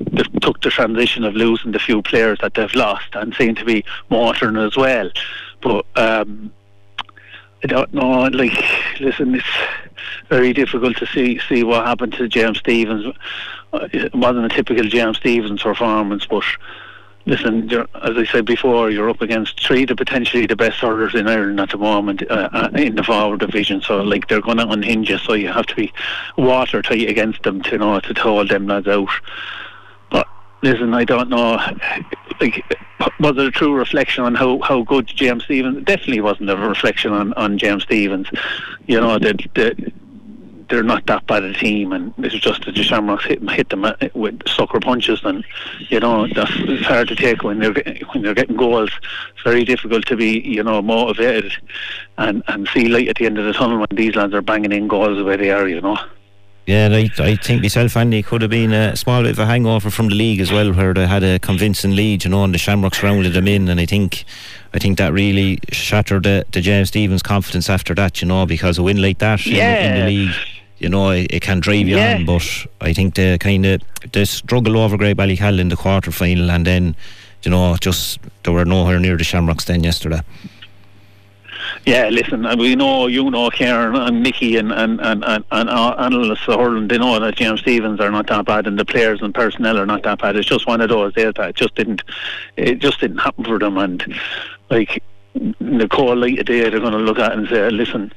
they took the transition of losing the few players that they've lost and seem to be motoring as well. But um, I don't know. Like, listen, it's very difficult to see see what happened to James Stephens. Uh, it wasn't a typical James Stephens performance, but listen, as I said before, you're up against three the potentially the best hurlers in Ireland at the moment uh, uh in the forward division. So like they're going to unhinge you, so you have to be watertight against them to you know to hold them lads out. Listen, I don't know. Like, was it a true reflection on how, how good James Stephens? Definitely wasn't a reflection on, on James Stephens. You know, the, the they're not that bad a team, and it's just that the Shamrocks hit, hit them uh, with sucker punches, and you know that's it's hard to take when they're when they're getting goals. It's very difficult to be you know motivated and and see light at the end of the tunnel when these lads are banging in goals the way they are, you know. Yeah, I, I think myself, Andy, could have been a small bit of a hangover from the league as well, where they had a convincing lead, you know, and the Shamrocks rounded them in, and I think, I think that really shattered the, the James Stephens' confidence after that, you know, because a win like that yeah. in, in the league you know, it, it can drive you yeah. on. But I think they kind of they struggled over Graigue-Ballycallan in the quarter final, and then you know, just they were nowhere near the Shamrocks then yesterday. Yeah, listen, we know you know Kieran and Nicky and and and and, and uh, analysts Ireland. They know that James Stephens are not that bad, and the players and personnel are not that bad. It's just one of those days that just didn't, it just didn't happen for them. And like the cold light of day, they're going to look at it and say, listen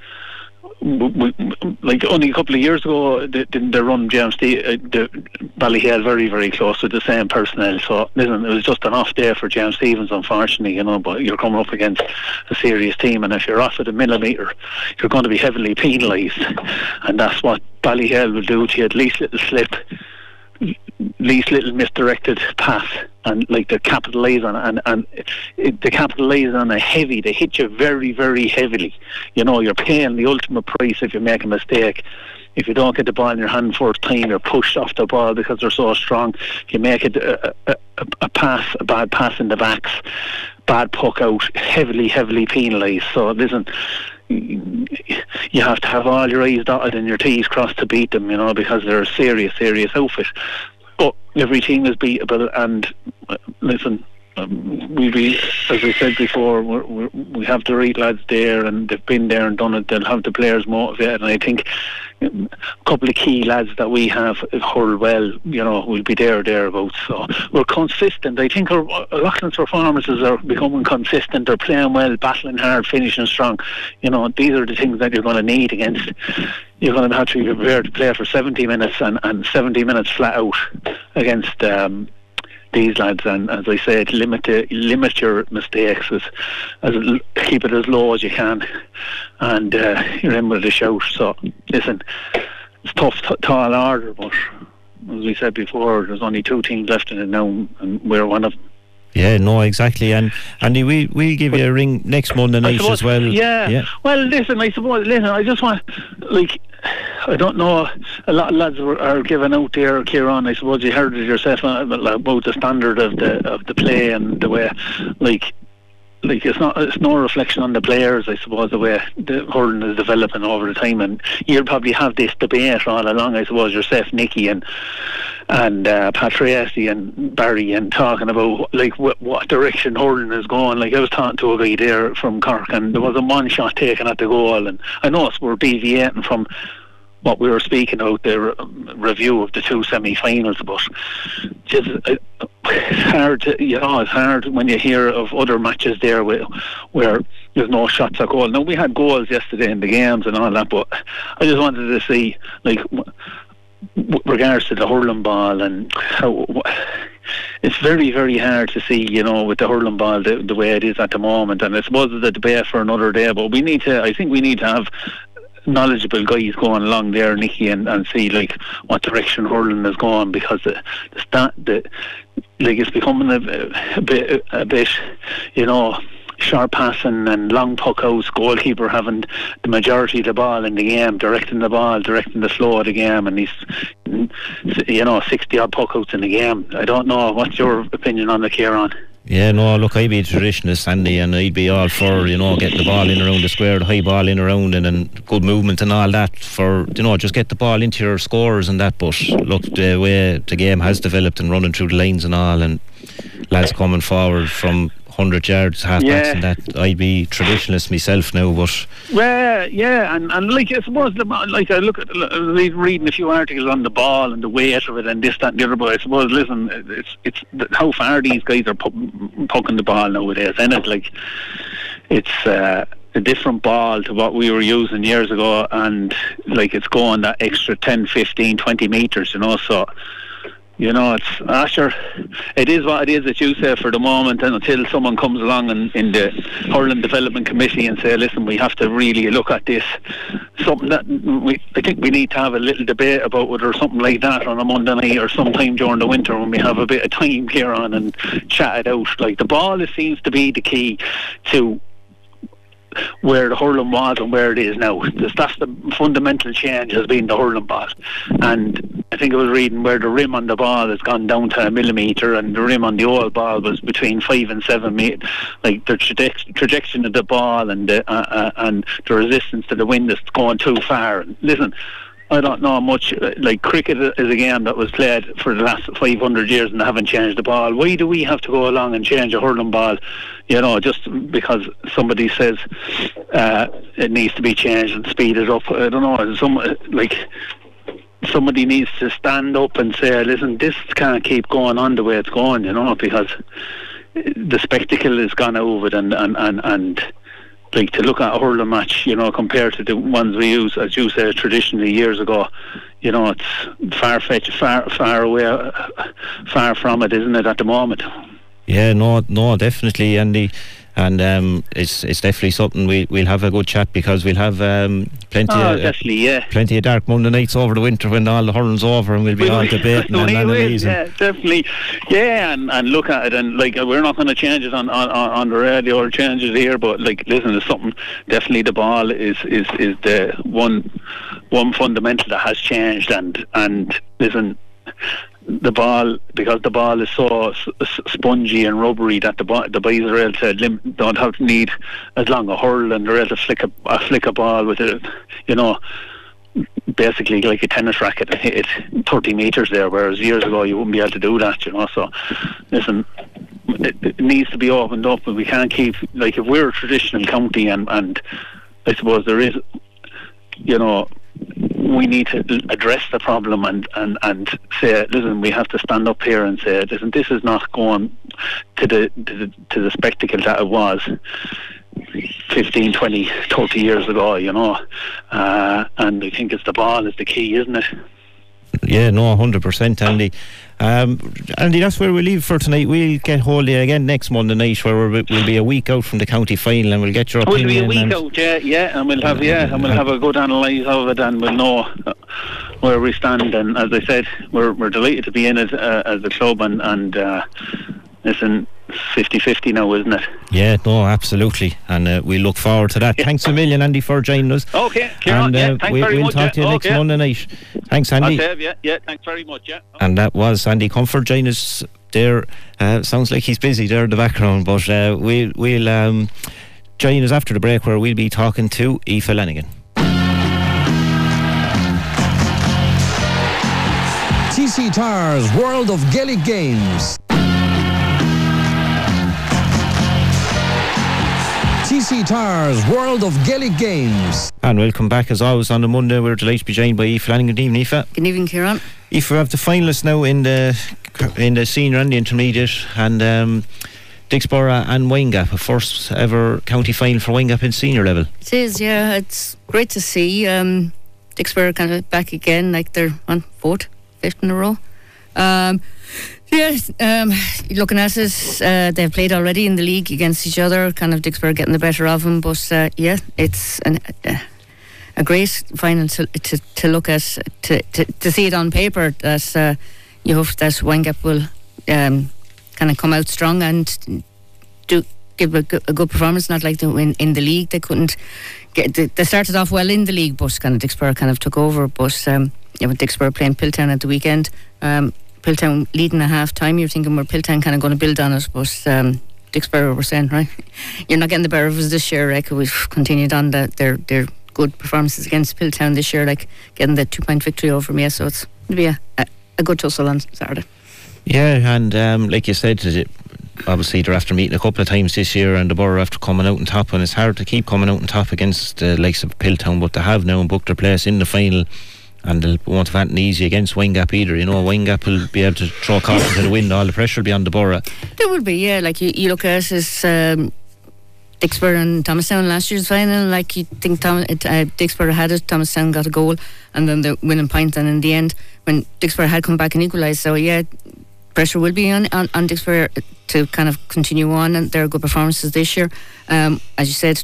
we, like only a couple of years ago, didn't they run James the, uh, the Ballyhale very, very close with the same personnel. So listen, it was just an off day for James Stephens, unfortunately, you know. But you're coming up against a serious team, and if you're off at a millimetre, you're going to be heavily penalised, and that's what Ballyhale will do to you. At least little slip least little misdirected pass and like they capitalise on and and they capitalise on a heavy. They hit you very very heavily. You know you're paying the ultimate price if you make a mistake. If you don't get the ball in your hand first time you're pushed off the ball because they're so strong. You make it a, a, a pass a bad pass in the backs. Bad puck out. Heavily heavily penalised. So listen you have to have all your I's dotted and your T's crossed to beat them, you know, because they're a serious, serious outfit. But every team is beatable, and uh, listen, um, we be, as I said before, we're, we're, we have the right lads there, and they've been there and done it. They'll have the players motivated, and I think um, a couple of key lads that we have hurl well, you know, will be there thereabouts. So we're consistent. I think our Loughlin's performances are becoming consistent. They're playing well, battling hard, finishing strong. You know, these are the things that you're going to need against. You're going to have to be prepared to play for 70 minutes and, and 70 minutes flat out against. Um, these lads, and as I said, limit limit your mistakes, as, as keep it as low as you can, and uh, remember the shout. So listen, it's tough, t- tall order, but as we said before, there's only two teams left in it now, and we're one of them. Yeah, no, exactly. And Andy, we we give you a ring next Monday night suppose, as well. Yeah. yeah. Well, listen, I suppose. Listen, I just want like. I don't know. A lot of lads are, are giving out there, Kieran. I suppose you heard it yourself uh, about the standard of the of the play and the way, like, like it's not it's no reflection on the players, I suppose, the way the hurling is developing over the time. And you'll probably have this debate all along, I suppose, yourself, Nicky, and and uh, and Barry, and talking about like what, what direction hurling is going. Like I was talking to a guy there from Cork, and there was a one shot taken at the goal, and I know we're deviating from what we were speaking about the re- review of the two semi-finals, but just uh, it's hard. To, you know, it's hard when you hear of other matches there where, where there's no shots at goal. Now we had goals yesterday in the games and all that, but I just wanted to see like. W- regards to the hurling ball and how it's very very hard to see you know with the hurling ball the, the way it is at the moment and I suppose it's a debate for another day but we need to I think we need to have knowledgeable guys going along there, Nicky, and, and see like what direction hurling is going because the the, sta- the like it's becoming a, a bit a bit, you know. Sharp passing and long puck outs, goalkeeper having the majority of the ball in the game, directing the ball, directing the flow of the game, and he's, you know, 60 odd puck outs in the game. I don't know. What's your opinion on the Kieran? Yeah, no, look, I'd be a traditionalist, Andy, and I'd be all for, you know, getting the ball in around the square, the high ball in around and, and good movement and all that for, you know, just get the ball into your scores and that. But look, the way the game has developed and running through the lanes and all, and lads coming forward from 100 yards, half backs Yeah. and that, I'd be traditionalist myself now, but Well, yeah, and, and like I suppose the like I look at reading a few articles on the ball and the weight of it and this that and the other. But I suppose listen, it's it's how far these guys are pu- pucking the ball nowadays, and it like it's. Uh, a different ball to what we were using years ago and like it's going that extra 10 15 20 meters you know so you know, it's ah, sure, it is what it is that you say for the moment, and until someone comes along in, the hurling development committee and say, listen, we have to really look at this. Something that we, I think we need to have a little debate about whether or something like that on a Monday night or sometime during the winter when we have a bit of time here on and chat it out. Like the ball, it seems to be the key to where the hurling was and where it is now. That's, the fundamental change has been the hurling ball. And I think I was reading where the rim on the ball has gone down to a millimetre and the rim on the old ball was between five and seven metre. Like the traje- trajectory of the ball and the, uh, uh, and the resistance to the wind is going too far. And listen, I don't know much. Like cricket is a game that was played for the last 500 years and they haven't changed the ball. Why do we have to go along and change a hurling ball? You know, just because somebody says uh, it needs to be changed and speed it up. I don't know. Some like somebody needs to stand up and say, "Listen, this can't keep going on the way it's going." You know, because the spectacle is gone over and and and. and like to look at a hurling match, you know, compared to the ones we use, as you said, traditionally years ago, you know, it's far fetched, far far away, far from it, isn't it, at the moment? Yeah, no, no, definitely, Andy, and um, it's it's definitely something we we'll have a good chat because we'll have um, plenty Oh, of definitely, yeah. plenty of dark Monday nights over the winter when all the hurling's over and we'll be all debating and We analysing. yeah, definitely, yeah, and, and look at it, and like we're not going to change it on, on on on the radio or change it here, but like listen, it's something. Definitely, the ball is is is the one one fundamental that has changed, and and listen. The ball, because the ball is so spongy and rubbery that the bo- the to lim- don't have to need as long a hurl and they're able to flick a, a flick a ball with it, you know, basically like a tennis racket and hit it 30 metres there, whereas years ago you wouldn't be able to do that, you know. So, listen, it, it needs to be opened up, and we can't keep like if we're a traditional county, and and I suppose there is, you know. We need to address the problem and, and, and say, listen, we have to stand up here and say, listen, this is not going to the to the, to the spectacle that it was 15, 20, 30 years ago, you know. Uh, and I think it's the ball is the key, isn't it? Yeah, no, hundred percent, Andy. Um, Andy, that's where we leave for tonight. We'll get hold of you again next Monday night, where we'll, we'll be a week out from the county final, and we'll get your opinion. We'll be a week out, yeah, yeah, and we'll have yeah, and we'll have a good analyse of it, and we'll know uh, where we stand. And as I said, we're we're delighted to be in it uh, as a club, and and uh, listen, 50-50 now, isn't it? Yeah, no, absolutely, and uh, we look forward to that. Thanks a million, Andy, for joining us. Okay, Kieran, and uh, yeah, thanks we, very we'll much. talk yeah, to you next okay. Monday night. Thanks, Andy. I'll yeah, yeah, thanks very much, yeah. And that was Andy Comerford joining us there. Uh, sounds like he's busy there in the background, but uh, we'll, we'll um, join us after the break where we'll be talking to Aoife Lanigan. TC Tyres World of Gaelic Games. TC Tyres World of Gaelic Games. And welcome back as always on the Monday. We're delighted to be joined by Aoife Lanigan. Good evening, Aoife. Good evening, Kieran. Aoife, we have the finalists now in the in the senior and the intermediate, and um, Dicksboro and Windgap, a first ever county final for Windgap in senior level. It is, yeah. It's great to see um, Dicksboro kind of back again, like they're on fourth, fifth in a row. Um, yeah, um, looking at it, uh, they've played already in the league against each other. Kind of Dicksboro getting the better of them, but uh, yeah, it's an, uh, a great final to, to, to look at, to, to, to see it on paper. That uh, you hope that Windgap will um, kind of come out strong and do give a, good- a good performance. Not like they win in the league, they couldn't get. They started off well in the league, but kind of Dicksboro kind of took over. But um, yeah, with Dicksboro playing Piltown at the weekend, um, Piltown leading a half time, you're thinking we're Piltown kind of going to build on it, but. Um, Dicksboro were saying, right, you're not getting the better of us this year. Like we've continued on the, their their good performances against Piltown this year, like getting the two point victory over me. So it's going to be a, a, a good tussle on Saturday. Yeah, and um, like you said, obviously they're after meeting a couple of times this year, and the Borough after coming out on top, and it's hard to keep coming out on top against the likes of Piltown, but they have now booked their place in the final. And they won't have anything easy against Windgap either. You know, Windgap will be able to throw caution to the wind. All the pressure will be on the Borough. There will be, yeah. Like you, you look at it um, Dicksboro and Thomastown last year's final. Like you think Tom, it, uh, Dicksboro had it, Thomastown got a goal, and then the winning point. And in the end, when Dicksboro had come back and equalised, so yeah, pressure will be on on, on Dicksboro to kind of continue on, and their good performances this year. Um, as you said,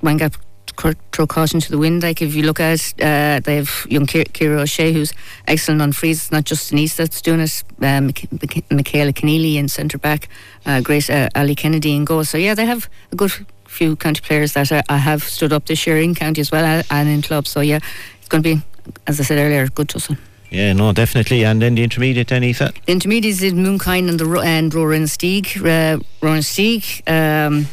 Windgap cr- throw caution to the wind. Like if you look at, uh, they have young Ki- Kira O'Shea who's excellent on frees. It's not just Denise that's doing it. Micha- Michaela Keneally in centre back, uh, Grace uh, Ali Kennedy in goal. So yeah, they have a good few county players that uh, I have stood up this year in county as well uh, and in club. So yeah, it's going to be, as I said earlier, a good tussle. Yeah, no, definitely. And then the intermediate, then Aoife. The intermediates in Mooncoin and the and Rower-Inistioge. Uh, Rower-Inistioge um,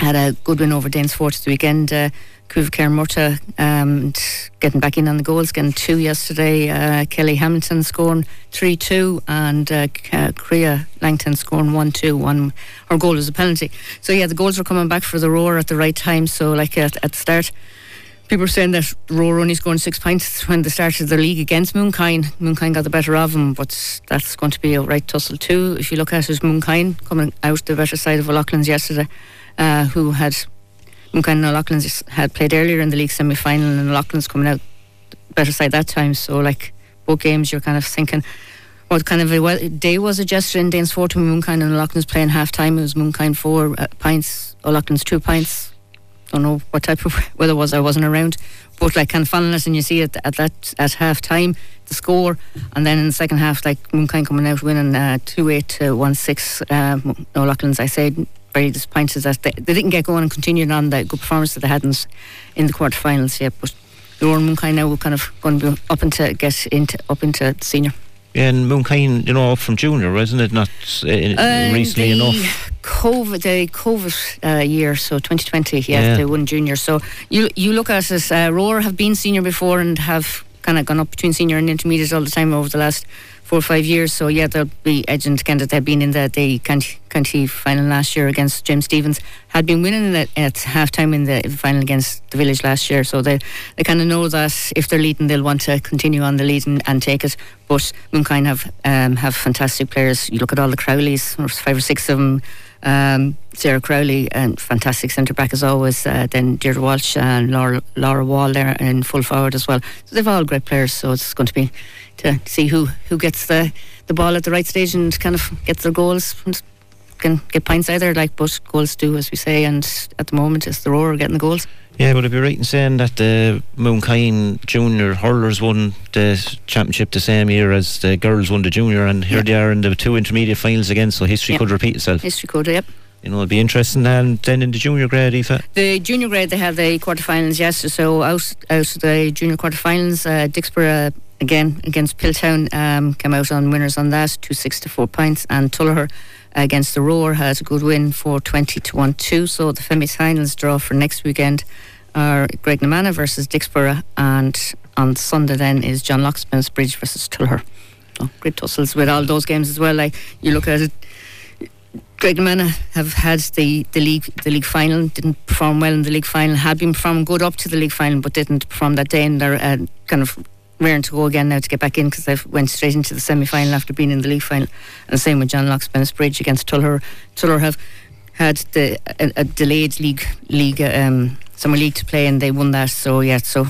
had a good win over Danesfort this weekend. Uh, Cuv Murta um, getting back in on the goals, getting two yesterday. Uh, Kelly Hamilton scoring 3 2, and uh, Kriya Langton scoring 1 2. One, her goal was a penalty. So, yeah, the goals were coming back for the Rower at the right time. So, like at, at the start, people were saying that Rower only scored six points when they started the league against Mooncoin. Mooncoin got the better of them, but that's going to be a right tussle too. If you look at it, Mooncoin coming out the better side of O'Loughlin's yesterday, uh, who had Mooncoin and had played earlier in the league semi final, and O'Loughlin's coming out better side that time. So, like both games, you're kind of thinking. What kind of a day was it yesterday in Danesfort to Mooncoin and O'Loughlin's playing half time? It was Mooncoin 4 uh, pints, O'Loughlin's 2 pints don't know what type of weather was. I wasn't around, but like kind of following it, and you see it at that at half time the score, and then in the second half, like Mooncoin coming out winning uh, two eight to one six. Uh, O'Loughlin's, I said, very disappointed that they, they didn't get going and continued on the good performance that they had in, in the quarterfinals yet. But Laura Mooncoin now will kind of going to be up into get into up into senior. Yeah, and Mooncoin, you know, from junior, wasn't it? Not uh, Uh, recently they enough. COVID, the COVID uh, year, so 2020, yeah, Yeah. they won junior. So you you look at it, uh, Rower have been senior before and have kind of gone up between senior and intermediate all the time over the last four or five years. So yeah, they'll be Kent. They've been in the, the county, county final last year against James Stephens. Had been winning at half time in the final against the village last year. So they, they kind of know that if they're leading, they'll want to continue on the lead and, take it. But Mooncoin have um, have fantastic players. You look at all the Crowleys, five or six of them. Um, Sarah Crowley and fantastic centre back as always. Uh, then Deirdre Walsh and Laura, Laura Wall there in full forward as well. So they've all great players. So it's going to be to see who, who gets the, the ball at the right stage and kind of gets their goals and can get points either. Like but goals do, as we say. And at the moment, it's the Rower getting the goals. Yeah, would it be right in saying that the Mooncoin junior hurlers won the championship the same year as the girls won the junior, and here they are in the two intermediate finals again, so history could repeat itself. History code, yep. You know, it'll be interesting. And then in the junior grade, Aoife, The junior grade, they have the quarterfinals yes. So out out of the junior quarterfinals, uh, Dicksboro again against Piltown um, came out on winners on that, two six to four points, and Tullogher against the Rower has a good win for twenty to one two. So the semi-finals draw for next weekend are Graignamanagh versus Dicksboro, and on Sunday then is John Locksmith's Bridge versus Tullogher. So great tussles with all those games as well. Like you look at it. Graignamanagh have had the, the league the league final didn't perform well in the league final had been performing good up to the league final but didn't perform that day and they're uh, kind of raring to go again now to get back in because they went straight into the semi final after being in the league final and the same with John Locke's Bennettsbridge against Tullogher Tullogher have had the a, a delayed league league um, summer league to play and they won that so yeah so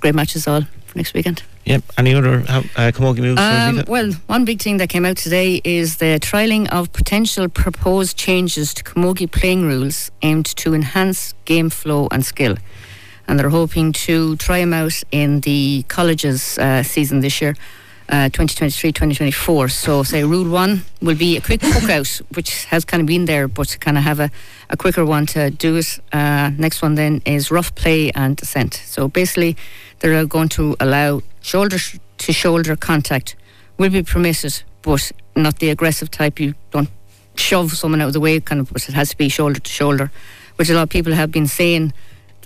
great matches all for next weekend. yep. Any other uh, camogie moves? Um, well, one big thing that came out today is the trialling of potential proposed changes to camogie playing rules aimed to enhance game flow and skill. And they're hoping to try them out in the colleges uh, season this year. Uh, 2023-2024 so say rule one will be a quick hook out which has kind of been there but kind of have a, a quicker one to do it uh, next one then is rough play and dissent so basically they're going to allow shoulder to shoulder contact will be permitted, but not the aggressive type. You don't shove someone out of the way, kind of, but it has to be shoulder to shoulder, which a lot of people have been saying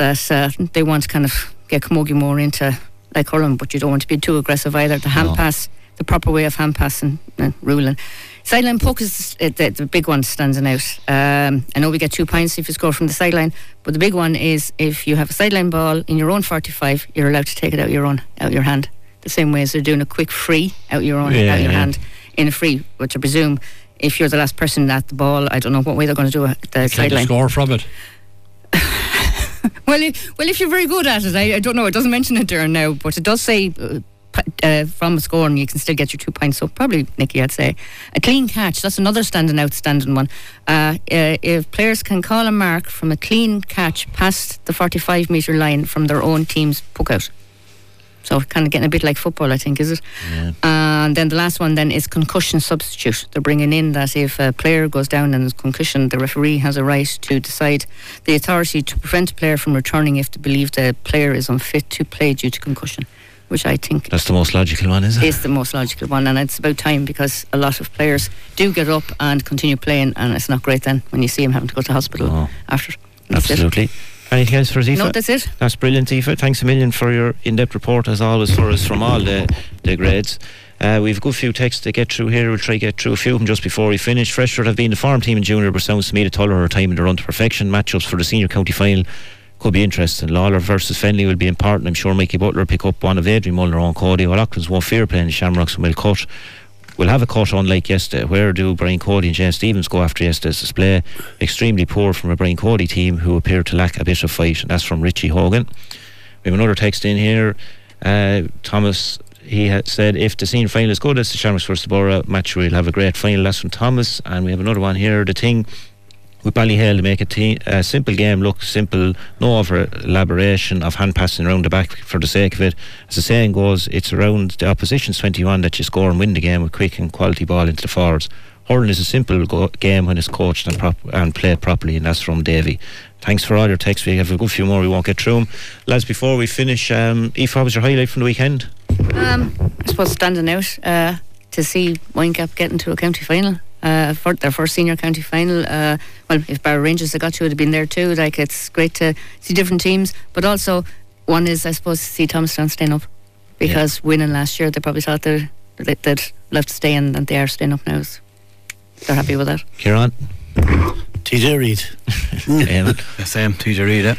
that uh, they want to kind of get camogie more into like hurling, but you don't want to be too aggressive either. The hand No. pass, the proper way of hand passing and ruling. Sideline poke is uh, the, the big one standing out. Um, I know we get two points if you score from the sideline, but the big one is if you have a sideline ball in your own 45, you're allowed to take it out your own out your hand. The same way as they're doing a quick free out your own Yeah, out your yeah. hand in a free, which I presume if you're the last person at the ball, I don't know what way they're going to do it. The sideline. score from it? Well, well, if you're very good at it, I, I don't know. It doesn't mention it there now, but it does say uh, uh, from a score, and you can still get your two points. So probably, Nicky, I'd say a clean catch. That's another standing outstanding one. Uh, uh, if players can call a mark from a clean catch past the 45 metre line from their own team's puck out. So kind of getting a bit like football, I think, is it? Yeah. Uh, and then the last one then is concussion substitute. They're bringing in that if a player goes down and is concussion, the referee has a right to decide the authority to prevent a player from returning if they believe the player is unfit to play due to concussion, which I think That's the most logical one, is it? it? is the most logical one. And it's about time because a lot of players do get up and continue playing, and it's not great then when you see them having to go to hospital Oh. after. That's it. Anything else for Aoife? No, that's it. That's brilliant, Aoife. Thanks a million for your in-depth report, as always, for us from all the, the grades. Uh, we've got a good few texts to get through here. We'll try to get through a few of them just before we finish. Freshford have been the farm team in junior, but sounds to me the Tuller are time in the run to perfection. Matchups for the senior county final could be interesting. Lawler versus Fennelly will be important. I'm sure Mikey Butler will pick up one of Adrian Mullen on Cody. Well, O'Loughlin's won't fear playing the Shamrocks and will cut. We'll have a cut unlike yesterday. Where do Brian Cody and James Stephens go after yesterday's display? Extremely poor from a Brian Cody team who appear to lack a bit of fight, and that's from Richie Hogan. We have another text in here. Uh, Thomas, he had said, if the senior final is good as the Shamrocks versus the Borough match, we'll have a great final. That's from Thomas. And we have another one here. The thing with Ballyhale to make a a simple game look simple, no over elaboration of hand passing around the back for the sake of it. As the saying goes, it's around the opposition's 21 that you score and win the game with quick and quality ball into the forwards. Hurling is a simple go- game when it's coached and, prop- and played properly, and that's from Davy. Thanks for all your texts. We have a good few more. We won't get through them. Lads, before we finish, um, Aoife, what was your highlight from the weekend? Um, I suppose standing out uh, to see Windgap getting to a county final. Uh, for their first senior county final. Uh, well, if Barrow Rangers had got you, it would have been there too. Like it's great to see different teams, but also one is, I suppose, to see Thomastown staying up because winning last year, they probably thought they'd, they'd they'd love to stay in, and they are staying up now. So they're happy with that. Kieran? TJ Reid. Eamon? The same, TJ Reid, eh?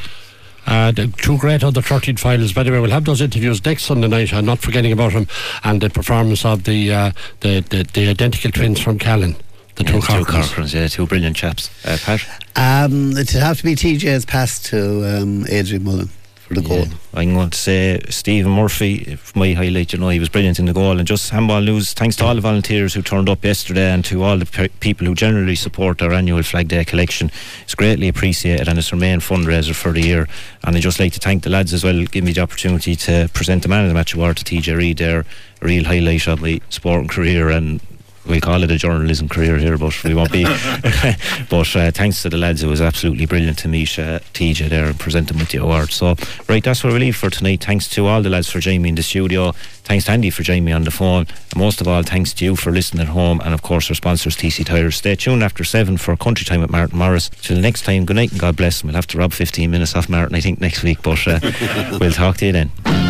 Uh, the two great under 13 finals. By the way, we'll have those interviews next Sunday night. I'm not forgetting about them. And the performance of the uh, the, the, the identical twins from Callan. The two Yeah, two Corcorans. Corcorans, yeah, two brilliant chaps. Uh, Pat? Um, it'd have to be TJ's pass to um, Adrian Mullen for the goal. I'm going to say Stephen Murphy, for my highlight, you know, he was brilliant in the goal. And just handball news, thanks to all the volunteers who turned up yesterday and to all the pe- people who generally support our annual Flag Day collection. It's greatly appreciated and it's our main fundraiser for the year. And I'd just like to thank the lads as well, giving me the opportunity to present the Man of the Match award to TJ Reid there, a real highlight of my sporting career and we'll call it a journalism career here, but we won't be. but uh, thanks to the lads, it was absolutely brilliant to meet uh, TJ there and present them with the award. So, right, that's what we leave for tonight. Thanks to all the lads for joining me in the studio. Thanks to Andy for joining me on the phone. And most of all, thanks to you for listening at home. And of course, our sponsors, TC Tyres. Stay tuned after seven for Country Time with Martin Morris. Till next time, good night and God bless. We'll have to rob 15 minutes off Martin, I think, next week, but uh, we'll talk to you then.